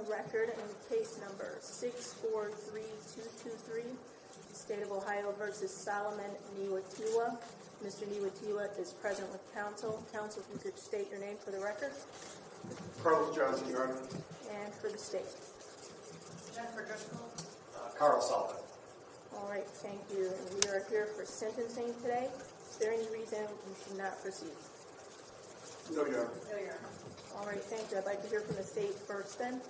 on the record in case number 643223, State of Ohio versus Solomon Niwatiwa. Mr. Niwatiwa is present with counsel. Counsel, if you could state your name for the record Carlos Johnson, Your Honor. and for the state. Jennifer Driscoll. Uh, Carl Sullivan. All right, thank you. And we are here for sentencing today. Is there any reason we should not proceed? No, Your Honor. No, Your Honor. All right, thank you. I'd like to hear from the state first then.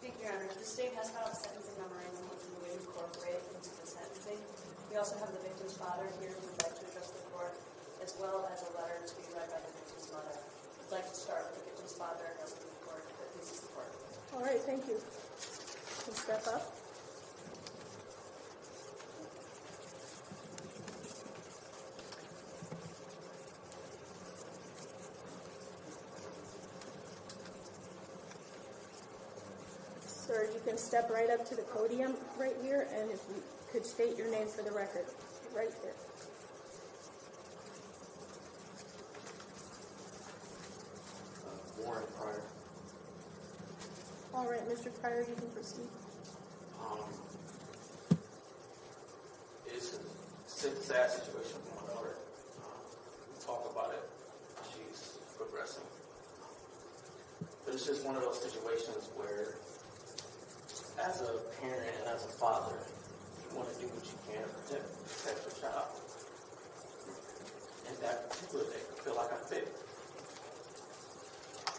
Thank you, Your Honor. The state has filed a sentencing memorandum which we will incorporate into the sentencing. We also have the victim's father here who would like to address the court, as well as a letter to be read by the victim's mother. I'd like to start with the victim's father addressing the court, if it pleases the court. All right, thank you. You Can step up. Sir, you can step right up to the podium right here, and if you could state your name for the record, right here. Uh, Warren Pryor. All right, Mr. Pryor, you can proceed. Um, it's a sad situation for my daughter. Um, we talk about it. She's progressing. But it's just one of those situations where, as a parent and as a father, you want to do what you can to protect, protect your child. And that particular day, I feel like I failed.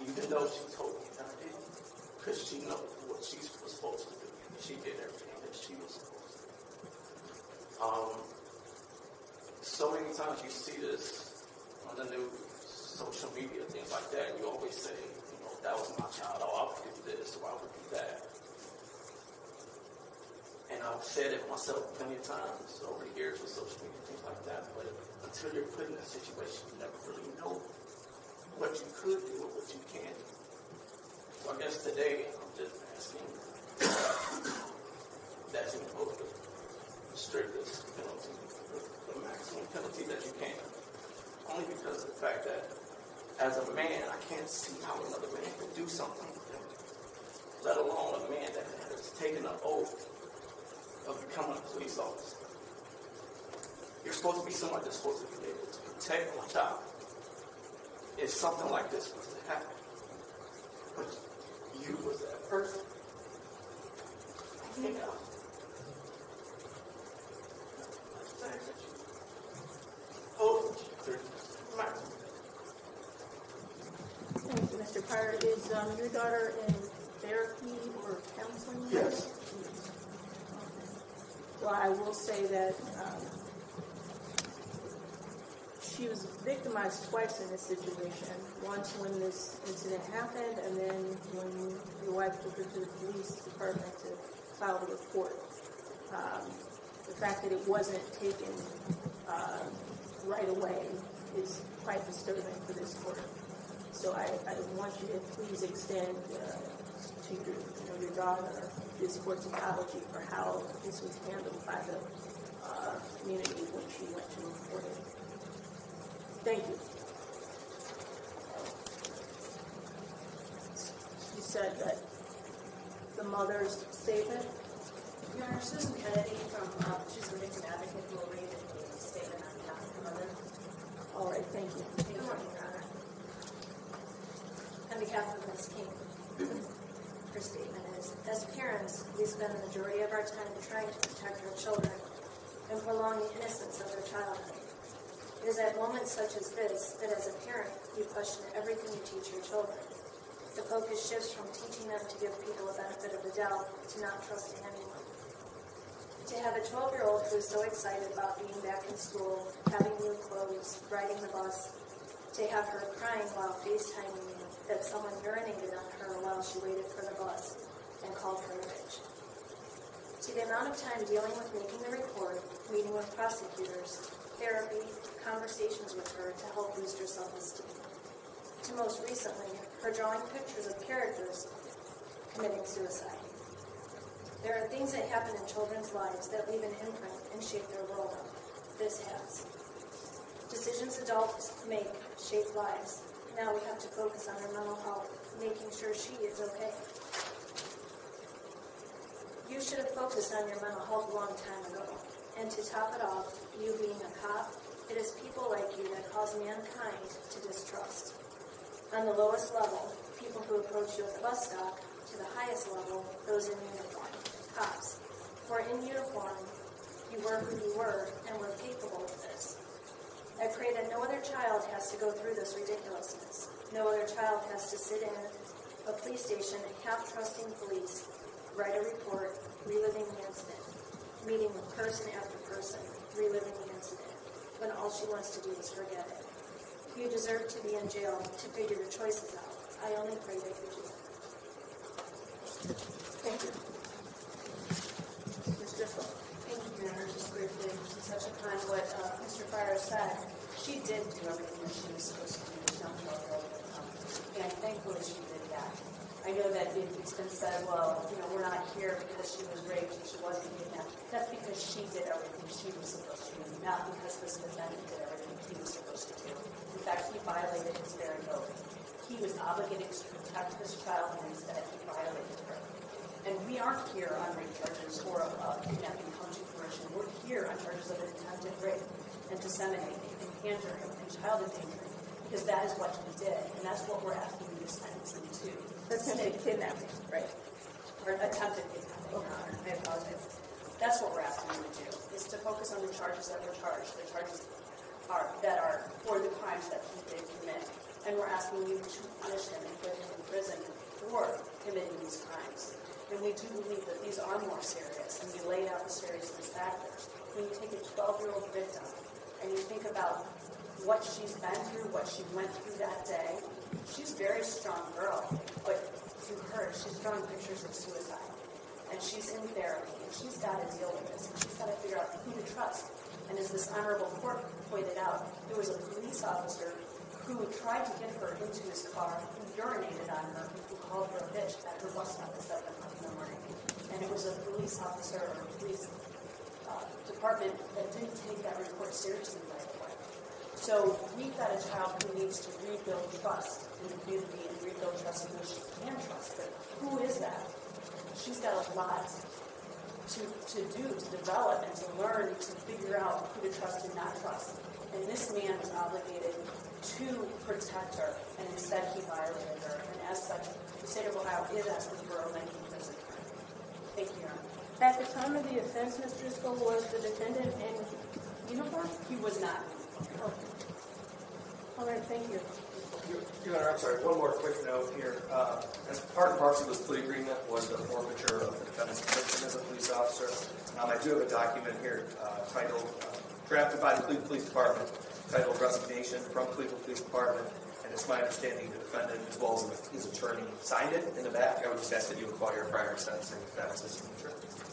Even though she told me that I didn't because she knows what she was supposed to do. She did everything that she was supposed to do. Um, so many times you see this on the news, social media, things like that, you always say, you know, that was my child, oh, I would do this, or I would do that. I've said it myself plenty of times over the years with social media, and things like that, but until you're put in a situation, you never really know what you could do or what you can do. So I guess today I'm just asking that you impose the strictest penalty, the maximum penalty that you can. Only because of the fact that as a man, I can't see how another man could do something let alone a man that has taken an oath of becoming a police officer. You're supposed to be someone that's supposed to be able to protect my child if something like this was to happen. But you was that person. I think I thanks that you hold to. Thank you, Mr. Pryor. Is um, your daughter in therapy or counseling? Yes. Well, I will say that um, she was victimized twice in this situation. Once when this incident happened, and then when your wife took her to the police department to file the report. Um, the fact that it wasn't taken uh, right away is quite disturbing for this court. So I, I want you to please extend uh, to your your daughter this courtology for how this was handled by the uh, community when she went to report it. Thank you. You said that the mother's statement, Your Honor, Susan Kennedy from, uh, she's a victim advocate who will read the statement on behalf of the mother. all right, thank you. Good morning, Your Honor. On behalf of Ms. King, statement is, as parents, we spend the majority of our time trying to protect our children and prolong the innocence of their childhood. It is at moments such as this that as a parent, you question everything you teach your children. The focus shifts from teaching them to give people a benefit of the doubt to not trusting anyone. To have a 12 year old who is so excited about being back in school, having new clothes, riding the bus, to have her crying while FaceTiming me that someone urinated on her while she waited for the bus and called her a bitch. To the amount of time dealing with making the report, meeting with prosecutors, therapy, conversations with her to help boost her self esteem. To most recently, her drawing pictures of characters committing suicide. There are things that happen in children's lives that leave an imprint and shape their world. This has. Decisions adults make shape lives. Now we have to focus on her mental health, making sure she is okay. You should have focused on your mental health a long time ago. And to top it off, you being a cop, it is people like you that cause mankind to distrust. On the lowest level, people who approach you at the bus stop, to the highest level, those in uniform, cops. For in uniform, you were who you were and were capable. I pray that no other child has to go through this ridiculousness. No other child has to sit in a police station half trusting police, write a report, reliving the incident, meeting with person after person, reliving the incident, when all she wants to do is forget it. You deserve to be in jail to figure your choices out. I only pray that you do. Thank you. Ms. Driscoll. Honor. Just briefly, to touch upon what uh, Mr. Pryor said, she did do everything that she was supposed to do. Um, and thankfully, she did that. I know that it- it's been said, well, you know, we're not here because she was raped and she wasn't kidnapped. That's because she did everything she was supposed to do, not because this defendant did everything he was supposed to do. In fact, he violated his very oath. He was obligated to protect this child, and instead he violated her. And we aren't here on rape charges uh, kidnapping come to fruition. We're here on charges of attempted rape and disseminating and pandering and child endangering because that is what he did, and that's what we're asking you to sentence him to. Attempted kidnapping, right? Or attempted kidnapping, Your Honor. I apologize. That's what we're asking you to do, is to focus on the charges that were charged, the charges are, that are for the crimes that he did commit. And we're asking you to punish him and put him in prison for committing these crimes. And we do believe that these are more serious, and we laid out the seriousness factors. When you take a 12-year-old victim and you think about what she's been through, what she went through that day, she's a very strong girl, but to her, she's drawing pictures of suicide. And she's in therapy, and she's got to deal with this, and she's got to figure out who to trust. And as this honorable court pointed out, there was a police officer who tried to get her into his car, who urinated on her, who called her a bitch at her bus stop at 7 o'clock in the morning. And it was a police officer or a police department that didn't take that report seriously right away. So we've got a child who needs to rebuild trust in the community and rebuild trust in who she can trust. But who is that? She's got a lot to, to do, to develop, and to learn, to figure out who to trust and not trust. And this man was obligated to protect her, and instead he violated her. And as such, the state of Ohio is asking for a lengthy prison term. Thank you, Your Honor. At the time of the offense, Ms. Driscoll, was the defendant in uniform? He was not. Oh. All right, thank you. Your Your Honor, I'm sorry, one more quick note here. Uh, As part and parcel of this plea agreement was the forfeiture of the defendant's conviction as a police officer. Um, I do have a document here uh, titled, uh, drafted by the Cleveland Police Department, titled Resignation from Cleveland Police Department. And it's my understanding the defendant, as well as his attorney, signed it in the back. I would just ask that you acquire prior sentencing if that's his signature.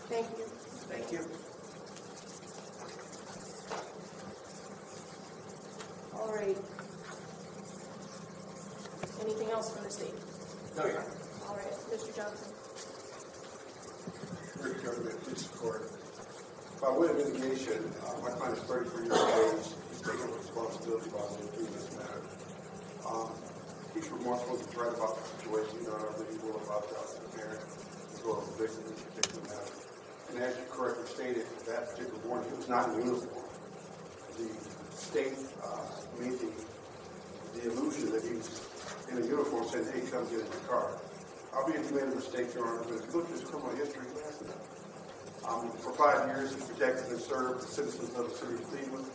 Thank you. Thank you. All right. Anything else from the state? No, Your Honor. All right, Mr. Johnson. Government Police Court. By way of mitigation, uh, my client is 34 years of age. He's taking responsibility while doing this Um, he's remorseful. He's right about the situation. You know, I will about the the parent as well as the victim in this particular matter. And as you correctly stated, that particular warrant, he was not in uniform. The state uh, made the, the illusion that he was in a uniform saying, hey, come get in the car. Albeit he made a mistake, Your Honor, but if you look at his criminal history, he has. Um, for five years, he protected and served the citizens of the city of Cleveland,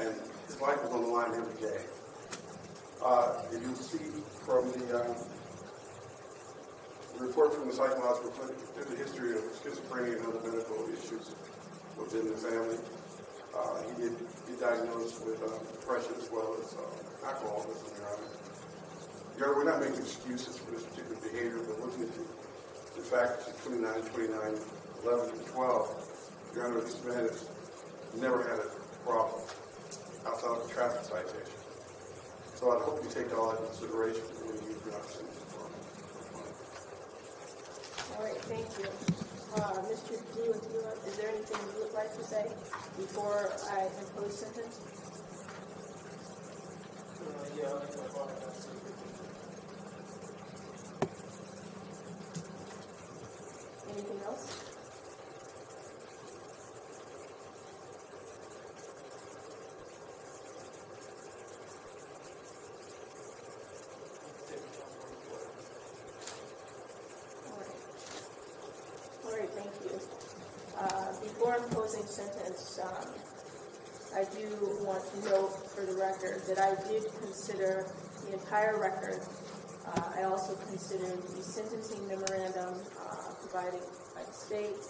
and his life was on the line every day. Uh, if you see from the, the report from the psychological clinic, there's a history of schizophrenia and other medical issues within the family. Uh, he did get diagnosed with uh, depression as well as uh, alcoholism, Your we're not making excuses for this particular behavior, but looking at the, the facts of 29, 29, 11, and 12, Your Honor, this man has never had a problem outside of a traffic citation. So I hope you take all that into consideration when you pronounce sentence for. All right, thank you. Uh, Mr. Dealatila, is there anything you would like to say before I impose sentence? Yeah. Anything else? All right. All right, thank you. Uh, Imposing sentence, um, I do want to note for the record that I did consider the entire record. Uh, I also considered the sentencing memorandum uh, provided by the state.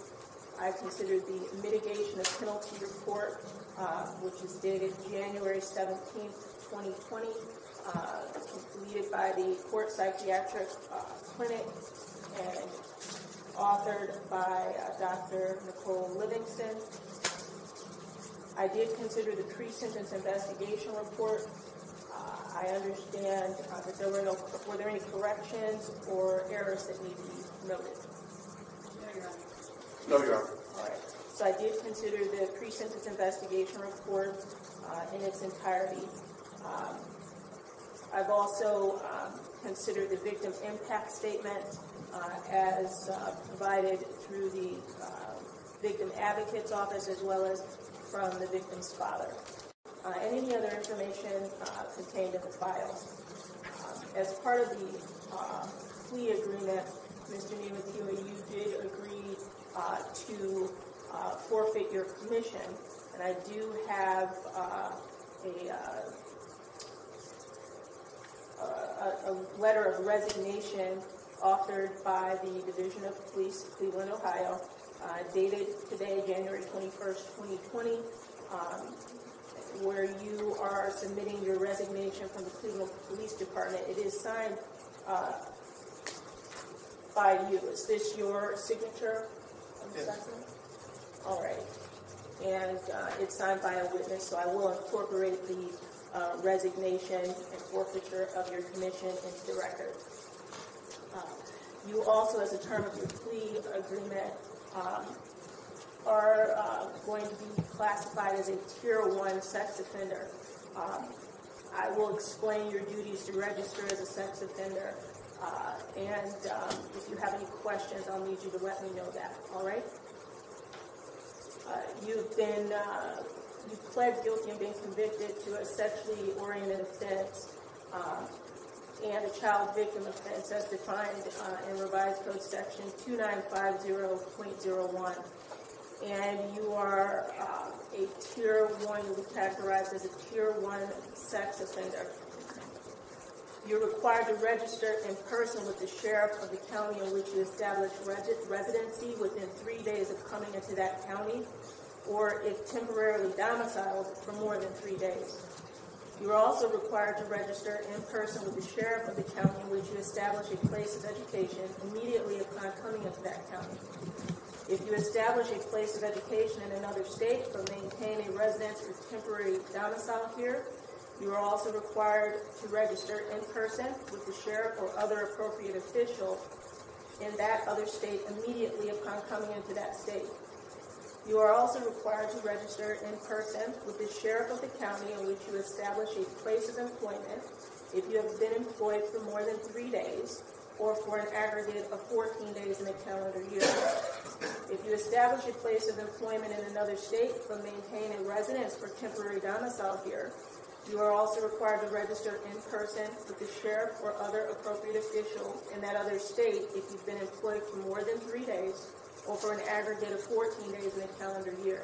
I considered the mitigation of penalty report, uh, which is dated January 17th, 2020, uh, completed by the Court Psychiatric uh, Clinic and authored by uh, Dr. Nicole Livingston. I did consider the pre-sentence investigation report. Uh, I understand uh, that there were no, were there any corrections or errors that need to be noted? No, Your Honor. All right. So I did consider the pre-sentence investigation report uh, in its entirety. Um, I've also um, considered the victim impact statement uh, as uh, provided through the uh, victim advocate's office as well as from the victim's father. Uh, and any other information uh, contained in the file. Um, as part of the uh, plea agreement, Mr. Namathila, you did agree to forfeit your commission, and I do have a, a, a letter of resignation authored by the Division of Police, Cleveland, Ohio, uh, dated today, January 21st, 2020, um, where you are submitting your resignation from the Cleveland Police Department. It is signed uh, by you. Is this your signature? Yes. All right. And uh, it's signed by a witness, so I will incorporate the uh, resignation and forfeiture of your commission into the record. Uh, You also, as a term of your plea agreement, um, are uh, going to be classified as a Tier 1 sex offender. Um, I will explain your duties to register as a sex offender, uh, and um, if you have any questions, I'll need you to let me know that, all right? Uh, You've been, uh, you pled guilty and been convicted to a sexually oriented offense um, and a child victim offense as defined uh, in revised code section 2950.01. And you are uh, a tier one, you as a tier one sex offender. You're required to register in person with the sheriff of the county in which you establish resi- residency within three days of coming into that county, or if temporarily domiciled for more than three days. You are also required to register in person with the sheriff of the county in which you establish a place of education immediately upon coming into that county. If you establish a place of education in another state but maintain a residence or temporary domicile here, you are also required to register in person with the sheriff or other appropriate official in that other state immediately upon coming into that state. You are also required to register in person with the sheriff of the county in which you establish a place of employment if you have been employed for more than three days or for an aggregate of 14 days in a calendar year. If you establish a place of employment in another state but maintain a residence or temporary domicile here, you are also required to register in person with the sheriff or other appropriate official in that other state if you've been employed for more than three days or for an aggregate of 14 days in a calendar year.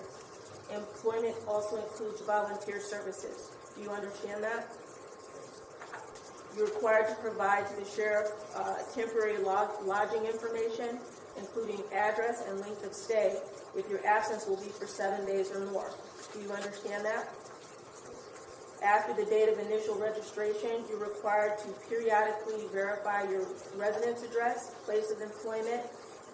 Employment also includes volunteer services. Do you understand that? You're required to provide to the sheriff uh, temporary lodge, lodging information, including address and length of stay, if your absence will be for seven days or more. Do you understand that? After the date of initial registration, you're required to periodically verify your residence address, place of employment,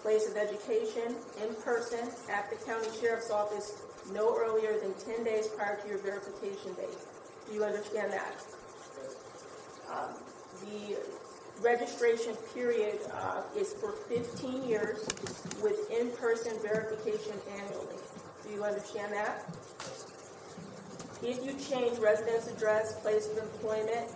place of education, in person, at the county sheriff's office, no earlier than 10 days prior to your verification date. Do you understand that? Um, the registration period uh, is for 15 years with in-person verification annually. Do you understand that? If you change residence address, place of employment,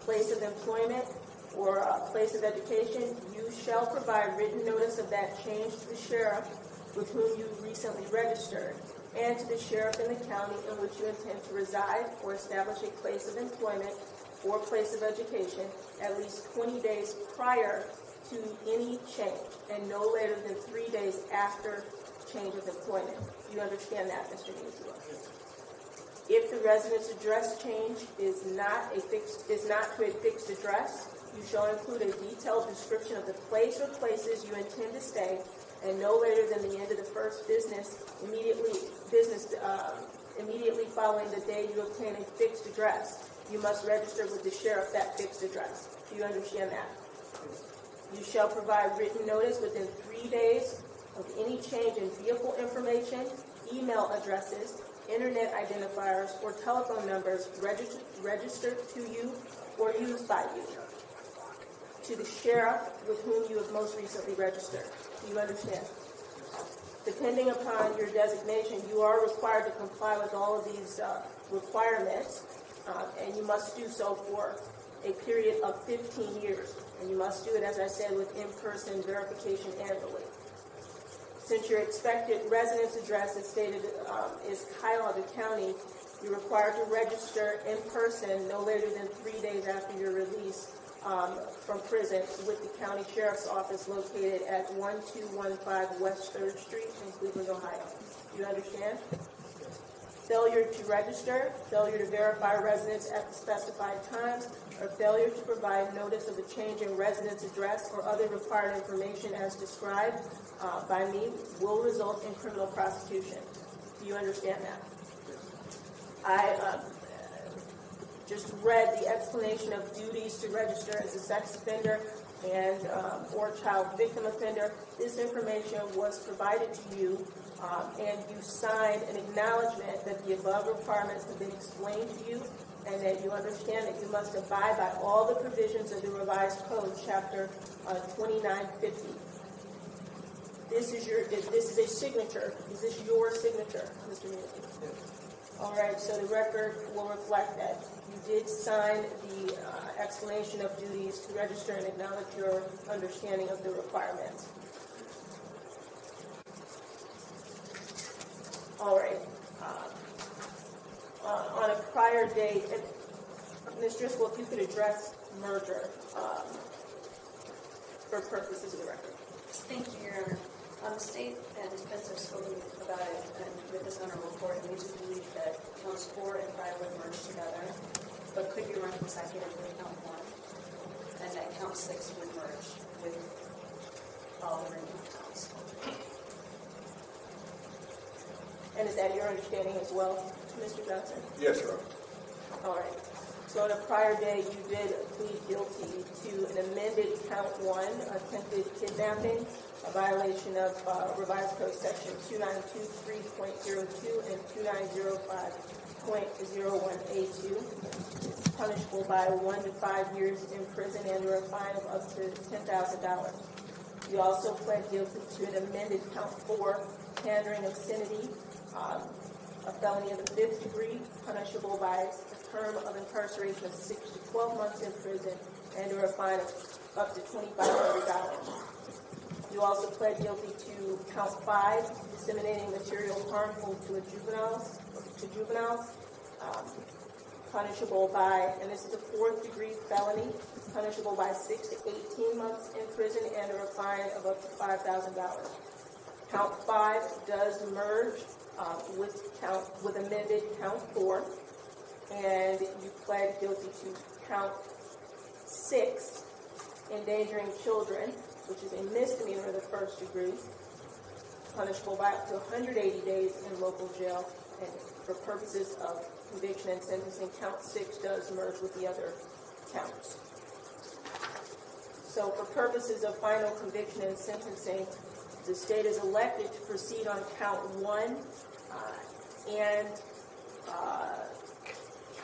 place of employment, or uh, place of education, you shall provide written notice of that change to the sheriff with whom you recently registered and to the sheriff in the county in which you intend to reside or establish a place of employment or place of education at least 20 days prior to any change and no later than three days after change of employment. You understand that, Mr. Newsome? If the residence address change is not a fixed is not to a fixed address, you shall include a detailed description of the place or places you intend to stay, and no later than the end of the first business immediately business uh, immediately following the day you obtain a fixed address. You must register with the sheriff that fixed address. Do you understand that? You shall provide written notice within three days of any change in vehicle information, email addresses, internet identifiers, or telephone numbers regist- registered to you or used by you to the sheriff with whom you have most recently registered. Do you understand? Depending upon your designation, you are required to comply with all of these uh, requirements, uh, and you must do so for a period of 15 years. And you must do it, as I said, with in-person verification annually. Since your expected residence address is stated um, is Cuyahoga County, you're required to register in person no later than three days after your release um, from prison with the county sheriff's office located at 1215 West 3rd Street in Cleveland, Ohio. You understand? Failure to register, failure to verify residence at the specified times, or failure to provide notice of a change in residence address or other required information as described uh, by me will result in criminal prosecution. Do you understand that? I uh, just read the explanation of duties to register as a sex offender and um, or child victim offender. This information was provided to you, um, and you signed an acknowledgement that the above requirements have been explained to you, and that you understand that you must abide by all the provisions of the revised code, chapter uh, 2950. This is your. This is a signature. Is this your signature, Mr. All right, so the record will reflect that you did sign the uh, explanation of duties to register and acknowledge your understanding of the requirements. All right. Uh, uh, on a prior date, and, Ms. Driscoll, if you could address merger um, for purposes of the record. Thank you, Your Honor. Um, state and defense have spoken about it and with this honor report, and we do believe that counts four and five would merge together, but could be run consecutively count one, and that count six would merge with all the remaining counts. And is that your understanding as well, Mr. Johnson? Yes, Honor. All right. So on a prior day, you did plead guilty to an amended count one, attempted kidnapping, a violation of uh, revised code section 2923.02 and 2905.01A2. It's punishable by one to five years in prison and or a fine of up to $10,000. You also pled guilty to an amended count four, pandering obscenity, um, a felony of the fifth degree, punishable by term of incarceration of six to 12 months in prison and or a fine of up to $2,500. You also pled guilty to count five, disseminating material harmful to a juveniles, to juveniles, um, punishable by, and this is a fourth degree felony, punishable by six to 18 months in prison and or a fine of up to $5,000. Count five does merge uh, with count with amended count four, and you pled guilty to count six, endangering children, which is a misdemeanor of the first degree, punishable by up to 180 days in local jail, and for purposes of conviction and sentencing, count six does merge with the other counts. So for purposes of final conviction and sentencing, the state is elected to proceed on count one uh, and uh,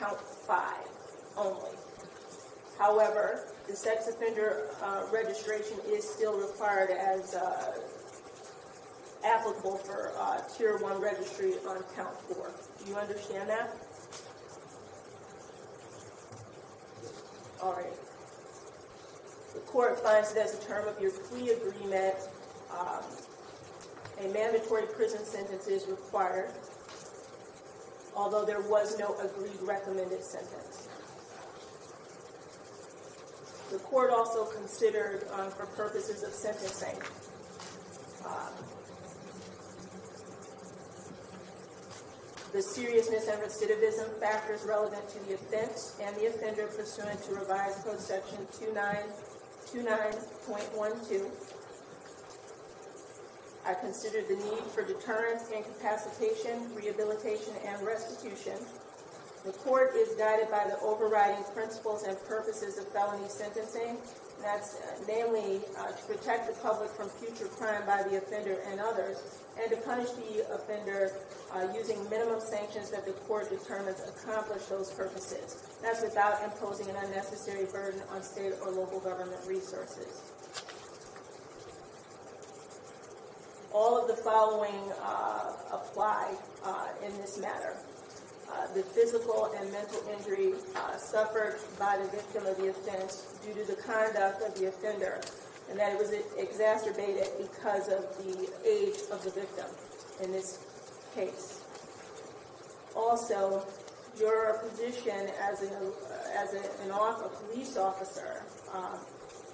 count five only. However, the sex offender uh, registration is still required as uh, applicable for uh, tier one registry on count four. Do you understand that? All right. The court finds that as a term of your plea agreement, um, a mandatory prison sentence is required, although there was no agreed recommended sentence. The court also considered, um, for purposes of sentencing, um, the seriousness and recidivism factors relevant to the offense and the offender pursuant to revised code section 2929.12. I considered the need for deterrence, incapacitation, rehabilitation, and restitution. The court is guided by the overriding principles and purposes of felony sentencing. That's uh, namely uh, to protect the public from future crime by the offender and others, and to punish the offender uh, using minimum sanctions that the court determines accomplish those purposes. That's without imposing an unnecessary burden on state or local government resources. All of the following uh, apply uh, in this matter. Uh, the physical and mental injury uh, suffered by the victim of the offense due to the conduct of the offender, and that it was exacerbated because of the age of the victim in this case. Also, your position as, an, as a, an off, a police officer, um,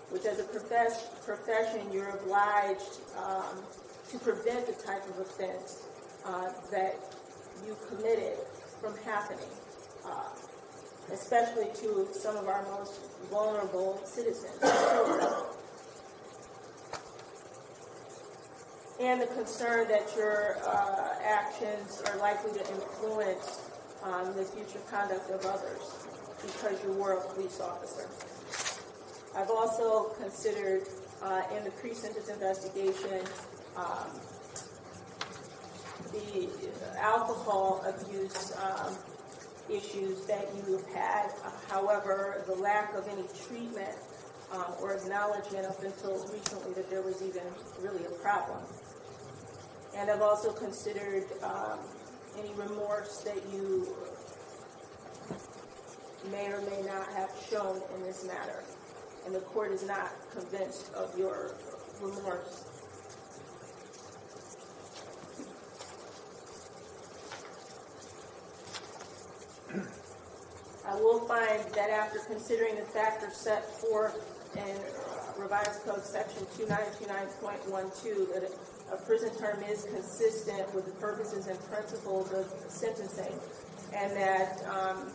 which as a profess, profession you're obliged um, to prevent the type of offense uh, that you committed from happening, uh, especially to some of our most vulnerable citizens. And the concern that your uh, actions are likely to influence um, the future conduct of others because you were a police officer. I've also considered uh, in the pre-sentence investigation um, the alcohol abuse um, issues that you have had. Uh, however, the lack of any treatment um, or acknowledgement up until recently that there was even really a problem. And I've also considered um, any remorse that you may or may not have shown in this matter. And the court is not convinced of your remorse. I will find that after considering the factors set forth in revised code section 2929.12, that a prison term is consistent with the purposes and principles of sentencing, and that um,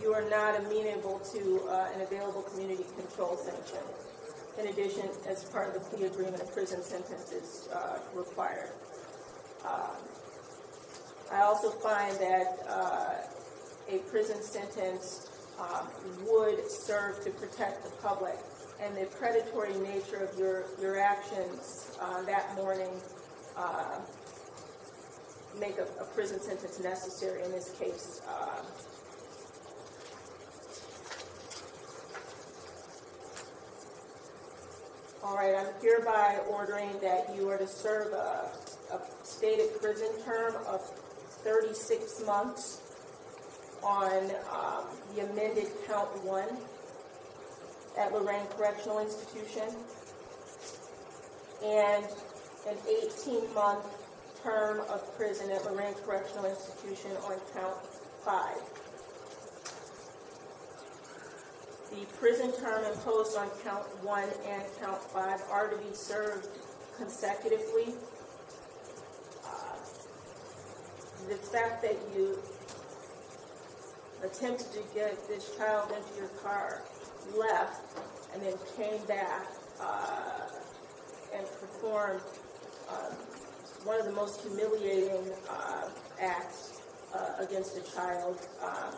you are not amenable to uh, an available community control sanction. In addition, as part of the plea agreement, a prison sentence is uh, required. Um, I also find that uh, a prison sentence um, would serve to protect the public, and the predatory nature of your your actions uh, that morning uh, make a, a, prison sentence necessary in this case. Uh, All right, I'm hereby ordering that you are to serve a, a stated prison term of 36 months on um, the amended count one at Lorain Correctional Institution and an 18-month term of prison at Lorain Correctional Institution on count five. The prison term imposed on count one and count five are to be served consecutively. Uh, The fact that you attempted to get this child into your car, left, and then came back uh, and performed uh, one of the most humiliating uh, acts uh, against a child. Um,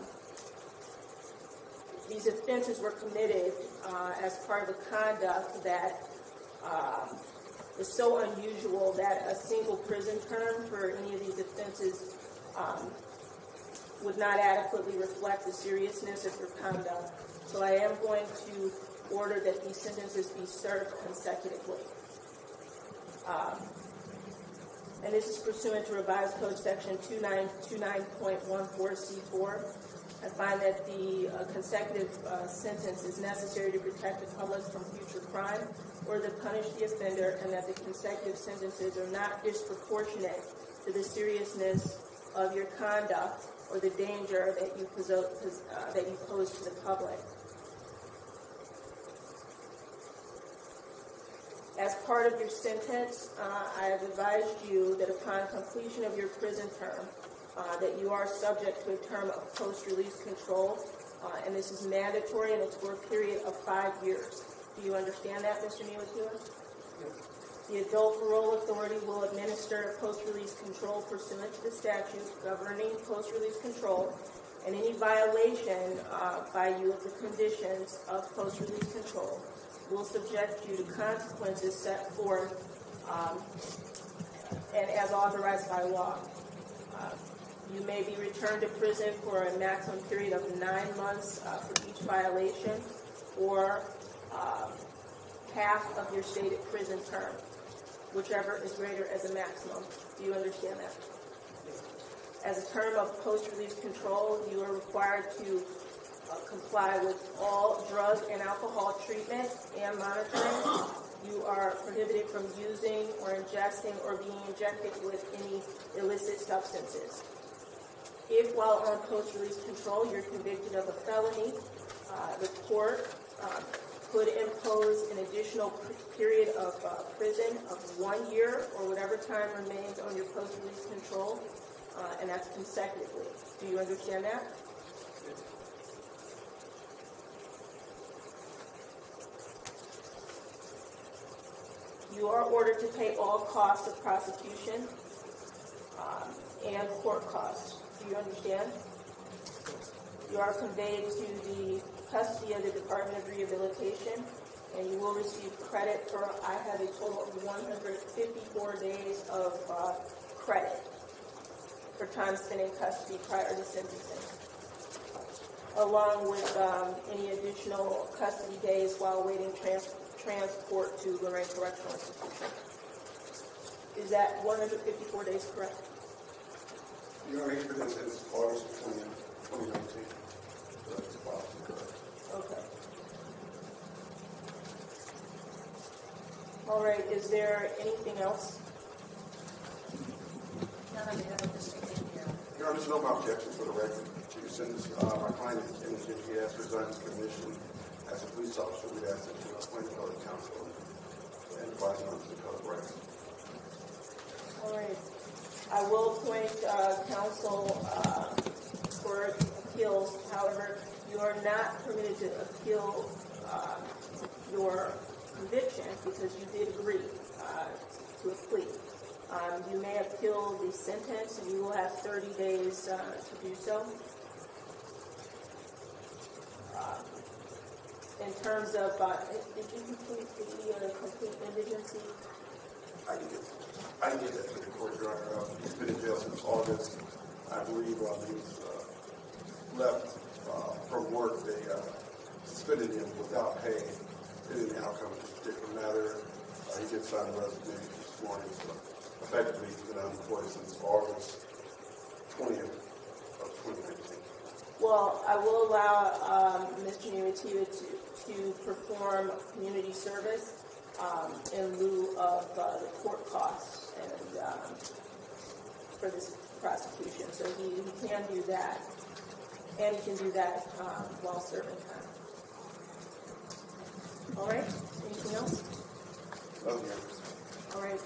these offenses were committed uh, as part of the conduct that um, is so unusual that a single prison term for any of these offenses um, would not adequately reflect the seriousness of your conduct. So I am going to order that these sentences be served consecutively. Um, and this is pursuant to revised code section 2929.14C4. I find that the uh, consecutive uh, sentence is necessary to protect the public from future crime or to punish the offender, and that the consecutive sentences are not disproportionate to the seriousness of your conduct or the danger that you, pose, uh, that you pose to the public. As part of your sentence, uh, I have advised you that upon completion of your prison term, uh, that you are subject to a term of post-release control, uh, and this is mandatory and it's for a period of five years. Do you understand that, Mr. Nealon? The adult parole authority will administer post-release control pursuant to the statute governing post-release control, and any violation uh, by you of the conditions of post-release control will subject you to consequences set forth um, and as authorized by law. Uh, you may be returned to prison for a maximum period of nine months uh, for each violation, or uh, half of your stated prison term, whichever is greater as a maximum. Do you understand that? As a term of post-release control, you are required to uh, comply with all drug and alcohol treatment and monitoring. You are prohibited from using or ingesting or being injected with any illicit substances. If while on post-release control you're convicted of a felony, uh, the court uh, could impose an additional period of uh, prison of one year or whatever time remains on your post-release control, uh, and that's consecutively. Do you understand that? You are ordered to pay all costs of prosecution um, and court costs. Do you understand? You are conveyed to the custody of the Department of Rehabilitation, and you will receive credit for, I have a total of 154 days of uh, credit for time spent in custody prior to sentencing, along with um, any additional custody days while waiting trans- transport to Lorain Correctional Institution. Is that 154 days correct? Your Honor, he's been since August 20, 2019. So that's about. Okay. All right, is there anything else? Now that we have a distinct here. Your Honor, there's no objection for the record to sentence, uh, my client is innocent, he has resigned his commission as a police officer, we ask that you appoint a public counsel and advise him on the code of rights. All right. I will appoint uh, counsel uh, for appeals. However, you are not permitted to appeal uh, your conviction because you did agree uh, to a plea. Um, you may appeal the sentence, and you will have 30 days uh, to do so. Uh, In terms of, did you complete the complete indigency? I can get, I can get that to the court, Your Honor. Uh, He's been in jail since August. I believe uh, he was uh, left uh, from work. They uh, suspended him without pay. Pending the outcome of this particular matter. Uh, he did sign a resignation this morning, so effectively he's been unemployed since August twentieth of twenty nineteen. Well, I will allow um, Mr. Nemativa to, to perform community service um, in lieu of uh, the court costs and um, for this prosecution. So he, he can do that, and he can do that um, while serving time. All right. Anything else? Nothing else. All right.